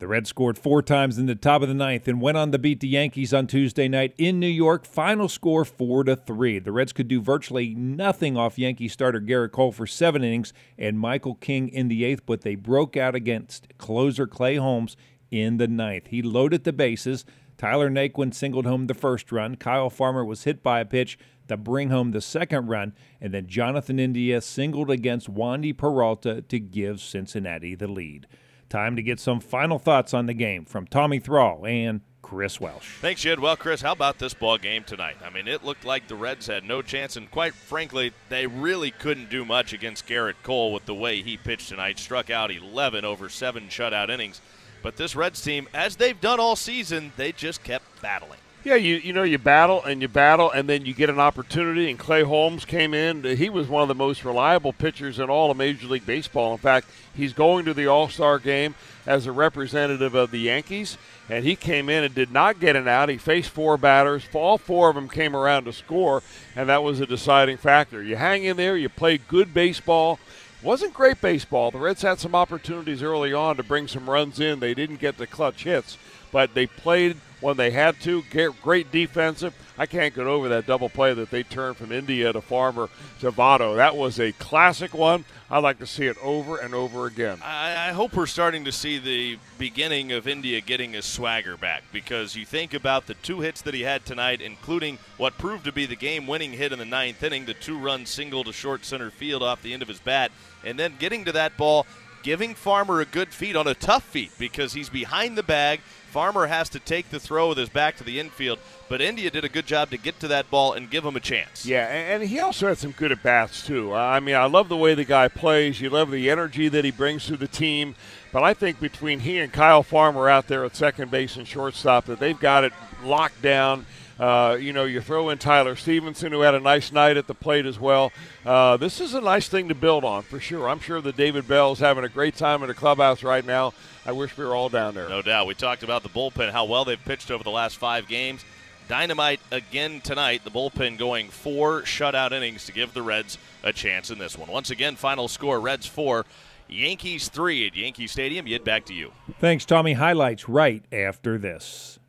The Reds scored four times in the top of the ninth and went on to beat the Yankees on Tuesday night in New York. Final score four to three. The Reds could do virtually nothing off Yankee starter Gerrit Cole for seven innings and Michael King in the eighth, but they broke out against closer Clay Holmes in the ninth. He loaded the bases. Tyler Naquin singled home the first run. Kyle Farmer was hit by a pitch to bring home the second run, and then Jonathan India singled against Wandy Peralta to give Cincinnati the lead. Time to get some final thoughts on the game from Tommy Thrall and Chris Welsh. Thanks, Jed. Well, Chris, how about this ball game tonight? I mean, it looked like the Reds had no chance, and quite frankly, they really couldn't do much against Gerrit Cole with the way he pitched tonight. Struck out 11 over seven shutout innings. But this Reds team, as they've done all season, they just kept battling. Yeah, you you know you battle and you battle and then you get an opportunity. And Clay Holmes came in. He was one of the most reliable pitchers in all of Major League Baseball. In fact, he's going to the All Star game as a representative of the Yankees, and he came in and did not get an out. He faced four batters. All four of them came around to score, and that was a deciding factor. You hang in there. You play good baseball. Wasn't great baseball. The Reds had some opportunities early on to bring some runs in. They didn't get the clutch hits, but they played when they had to. Great defensive. I can't get over that double play that they turned from India to Farmer to Votto. That was a classic one. I'd like to see it over and over again. I, I, hope we're starting to see the beginning of India getting his swagger back because you think about the two hits that he had tonight, including what proved to be the game winning hit in the ninth inning, the two run single to short center field off the end of his bat, and then getting to that ball, giving Farmer a good feed on a tough feed because he's behind the bag. Farmer has to take the throw with his back to the infield, but India did a good job to get to that ball and give him a chance. Yeah, and he also had some good at bats too. I mean, I love the way the guy plays. You love the energy that he brings to the team. But I think between he and Kyle Farmer out there at second base and shortstop, that they've got it locked down. Uh, you know, you throw in Tyler Stephenson, who had a nice night at the plate as well. Uh, this is a nice thing to build on for sure. I'm sure that David Bell is having a great time in the clubhouse right now. I wish we were all down there. No doubt. We talked about the bullpen, how well they've pitched over the last five games. Dynamite again tonight. The bullpen going four shutout innings to give the Reds a chance in this one. Once again, final score Reds four, Yankees three at Yankee Stadium. Yet back to you. Thanks, Tommy. Highlights right after this.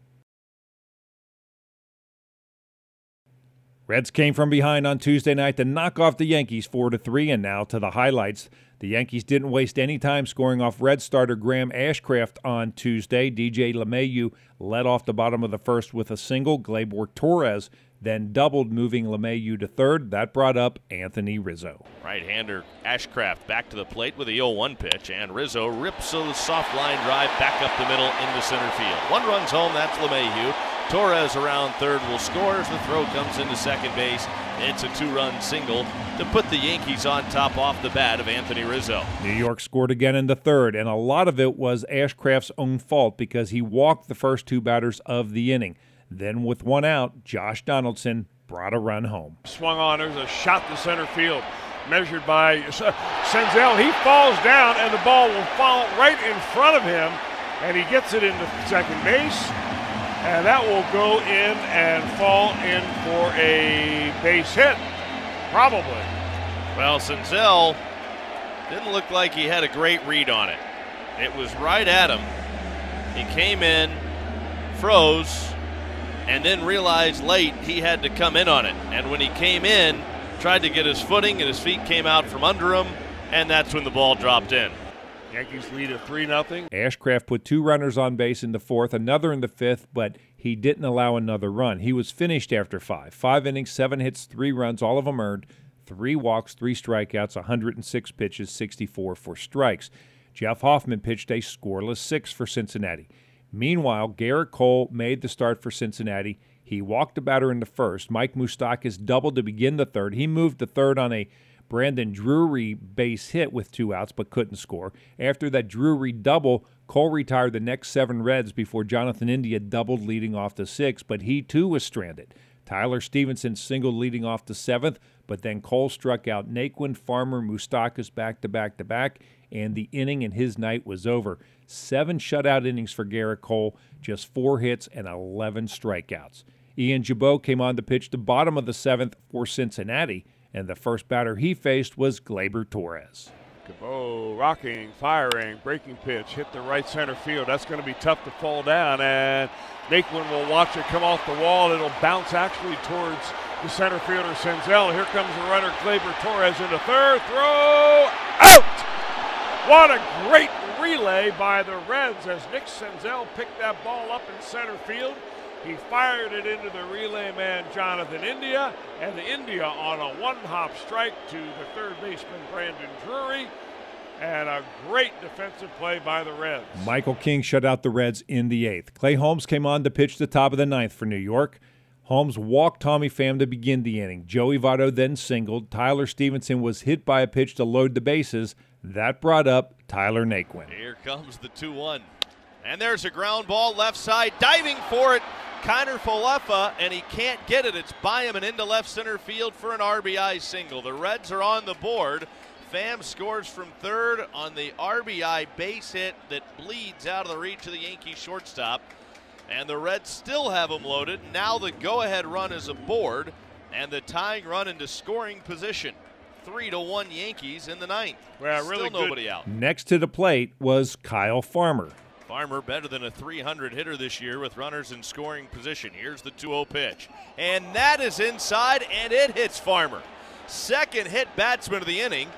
Reds came from behind on Tuesday night to knock off the Yankees 4 to 3 and now to the highlights. The Yankees didn't waste any time scoring off Red starter Graham Ashcraft on Tuesday. DJ LeMahieu led off the bottom of the first with a single. Gleyber Torres then doubled, moving LeMahieu to third. That brought up Anthony Rizzo. Right-hander Ashcraft back to the plate with a 0-1 pitch, and Rizzo rips a soft line drive back up the middle into center field. One runs home, that's LeMahieu. Torres around third will score as the throw comes into second base. It's a two-run single to put the Yankees on top off the bat of Anthony Rizzo. New York scored again in the third, and a lot of it was Ashcraft's own fault because he walked the first two batters of the inning. Then, with one out, Josh Donaldson brought a run home. Swung on. There's a shot to center field. Measured by Senzel. He falls down, and the ball will fall right in front of him, and he gets it into second base and that will go in and fall in for a base hit, probably. Well, Senzel didn't look like he had a great read on it. It was right at him. He came in, froze, and then realized late he had to come in on it. And when he came in, tried to get his footing, and his feet came out from under him, and that's when the ball dropped in. Yankees lead at 3 0. Ashcraft put two runners on base in the fourth, another in the fifth, but he didn't allow another run. He was finished after five. Five innings, seven hits, three runs, all of them earned, three walks, three strikeouts, 106 pitches, 64 for strikes. Jeff Hoffman pitched a scoreless six for Cincinnati. Meanwhile, Gerrit Cole made the start for Cincinnati. He walked a batter in the first. Mike Moustakas doubled to begin the third. He moved the third on a Brandon Drury base hit with two outs but couldn't score. After that Drury double, Cole retired the next seven Reds before Jonathan India doubled leading off the sixth, but he too was stranded. Tyler Stephenson singled leading off the seventh, but then Cole struck out Naquin, Farmer, Moustakas back to back to back, and the inning and his night was over. Seven shutout innings for Gerrit Cole, just four hits and 11 strikeouts. Ian Gibaut came on to pitch the bottom of the seventh for Cincinnati and the first batter he faced was Gleyber Torres. DeVoe rocking, firing, breaking pitch, hit the right center field. That's going to be tough to fall down, and Naquin will watch it come off the wall. It'll bounce actually towards the center fielder Senzel. Here comes the runner Gleyber Torres into third. Throw out! What a great relay by the Reds as Nick Senzel picked that ball up in center field. He fired it into the relay man Jonathan India, and India on a one hop strike to the third baseman Brandon Drury. And a great defensive play by the Reds. Michael King shut out the Reds in the eighth. Clay Holmes came on to pitch the top of the ninth for New York. Holmes walked Tommy Pham to begin the inning. Joey Votto then singled. Tyler Stephenson was hit by a pitch to load the bases. That brought up Tyler Naquin. Here comes the 2 1. And there's a ground ball left side, diving for it. Kiner Falefa, and he can't get it. It's by him and into left center field for an RBI single. The Reds are on the board. Pham scores from third on the RBI base hit that bleeds out of the reach of the Yankee shortstop. And the Reds still have him loaded. Now the go ahead run is aboard, and the tying run into scoring position. Three to one Yankees in the ninth. Well, really still nobody out. Next to the plate was Kyle Farmer. Farmer better than a 300 hitter this year with runners in scoring position. Here's the 2 0 pitch. And that is inside, and it hits Farmer. Second hit batsman of the inning.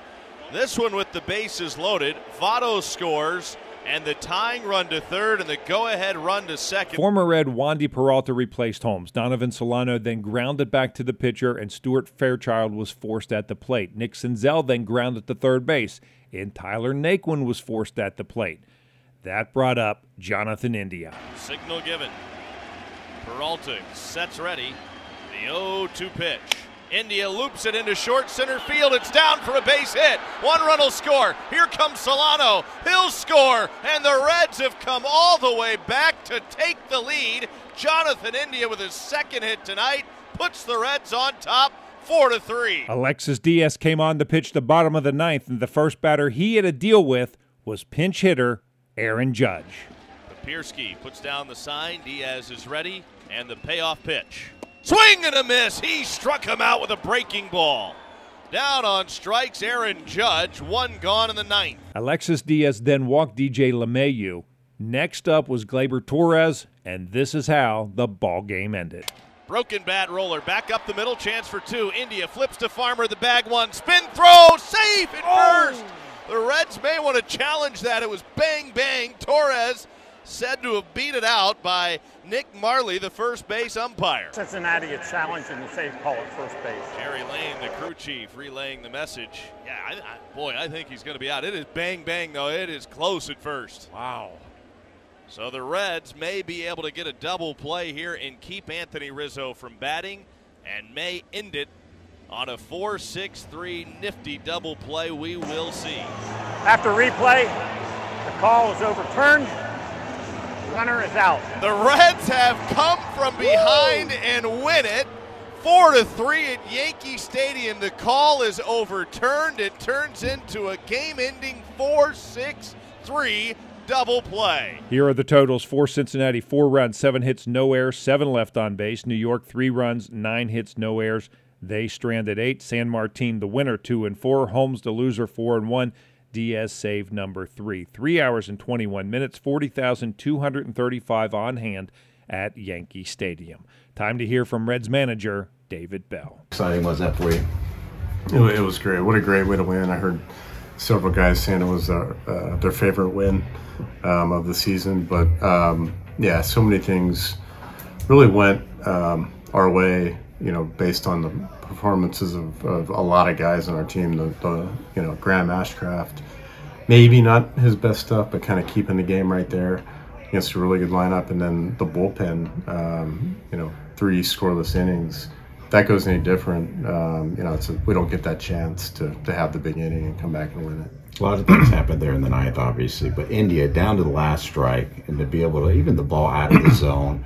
This one with the bases loaded. Votto scores, and the tying run to third and the go ahead run to second. Former Red Wandy Peralta replaced Holmes. Donovan Solano then grounded back to the pitcher, and Stuart Fairchild was forced at the plate. Nick Senzel then grounded to third base, and Tyler Naquin was forced at the plate. That brought up Jonathan India. Signal given. Peralta sets ready. The 0 2 pitch. India loops it into short center field. It's down for a base hit. One run will score. Here comes Solano. He'll score. And the Reds have come all the way back to take the lead. Jonathan India with his second hit tonight puts the Reds on top four to three. Alexis Diaz came on to pitch the bottom of the ninth, and the first batter he had to deal with was pinch hitter Aaron Judge. Papierski puts down the sign. Diaz is ready, and the payoff pitch. Swing and a miss. He struck him out with a breaking ball. Down on strikes, Aaron Judge. One gone in the ninth. Alexis Diaz then walked DJ LeMahieu. Next up was Gleyber Torres, and this is how the ball game ended. Broken bat roller, back up the middle, chance for two. India flips to Farmer, the bag one, spin throw, safe at oh. first. The Reds may want to challenge that. It was bang bang. Torres said to have beat it out by Nick Marley, the first base umpire. Cincinnati a challenge and the safe call at first base. Jerry Layne, the crew chief, relaying the message. Yeah, I, I, boy, I think he's going to be out. It is bang bang though. It is close at first. Wow. So the Reds may be able to get a double play here and keep Anthony Rizzo from batting, and may end it on a 4 6 3 nifty double play. We will see. After replay, the call is overturned. Runner is out. The Reds have come from behind Woo! and win it. Four to three at Yankee Stadium. The call is overturned. It turns into a game-ending 4-6-3 double play. Here are the totals for Cincinnati four runs, seven hits, no errors, seven left on base. New York, three runs, nine hits, no errors. They stranded eight. Sanmartin, the winner, two and four. Holmes, the loser, four and one. Diaz saved number three. Three hours and 21 minutes, 40,235 on hand at Yankee Stadium. Time to hear from Reds manager David Bell. Exciting was that for you? It was great. What a great way to win. I heard several guys saying it was uh, uh, their favorite win um, of the season. But um, yeah, so many things really went um, our way you know, based on the performances of, of a lot of guys on our team, the, the you know, Graham Ashcraft, maybe not his best stuff, but kind of keeping the game right there against a really good lineup. And then the bullpen, um, you know, three scoreless innings. If that goes any different, um, you know, it's a, we don't get that chance to, to have the big inning and come back and win it. A lot of things happened there in the ninth, obviously, but India down to the last strike and to be able to even the ball out of the zone,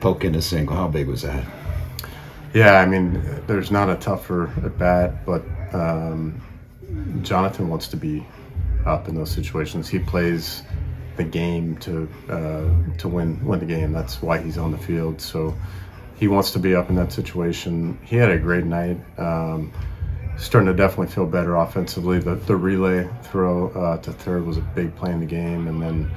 poke in a single. How big was that? Yeah, I mean, there's not a tougher at bat, but um, Jonathan wants to be up in those situations. He plays the game to uh, to win win the game. That's why he's on the field. So he wants to be up in that situation. He had a great night. Um, starting to definitely feel better offensively. The the relay throw uh, to third was a big play in the game, and then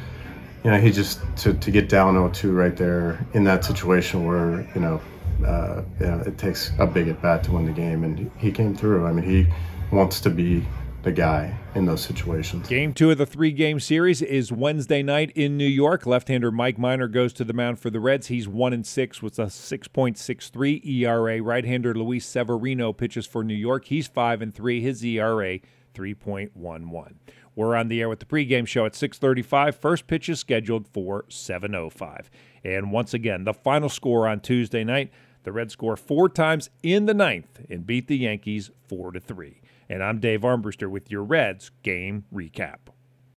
you know he just to, to get down 0-2 right there in that situation where you know, uh, know it takes a big at bat to win the game, and he came through. I mean he wants to be the guy in those situations. Game two of the three game series is Wednesday night in New York. Left hander Mike Minor goes to the mound for the Reds. He's 1 and 6 with a 6.63 ERA. Right hander Luis Severino pitches for New York. He's 5 and 3. His ERA 3.11. We're on the air with the pregame show at 6:35. First pitch is scheduled for 7:05. And once again, the final score on Tuesday night: the Reds score four times in the ninth and beat the Yankees four to three. And I'm Dave Armbruster with your Reds game recap.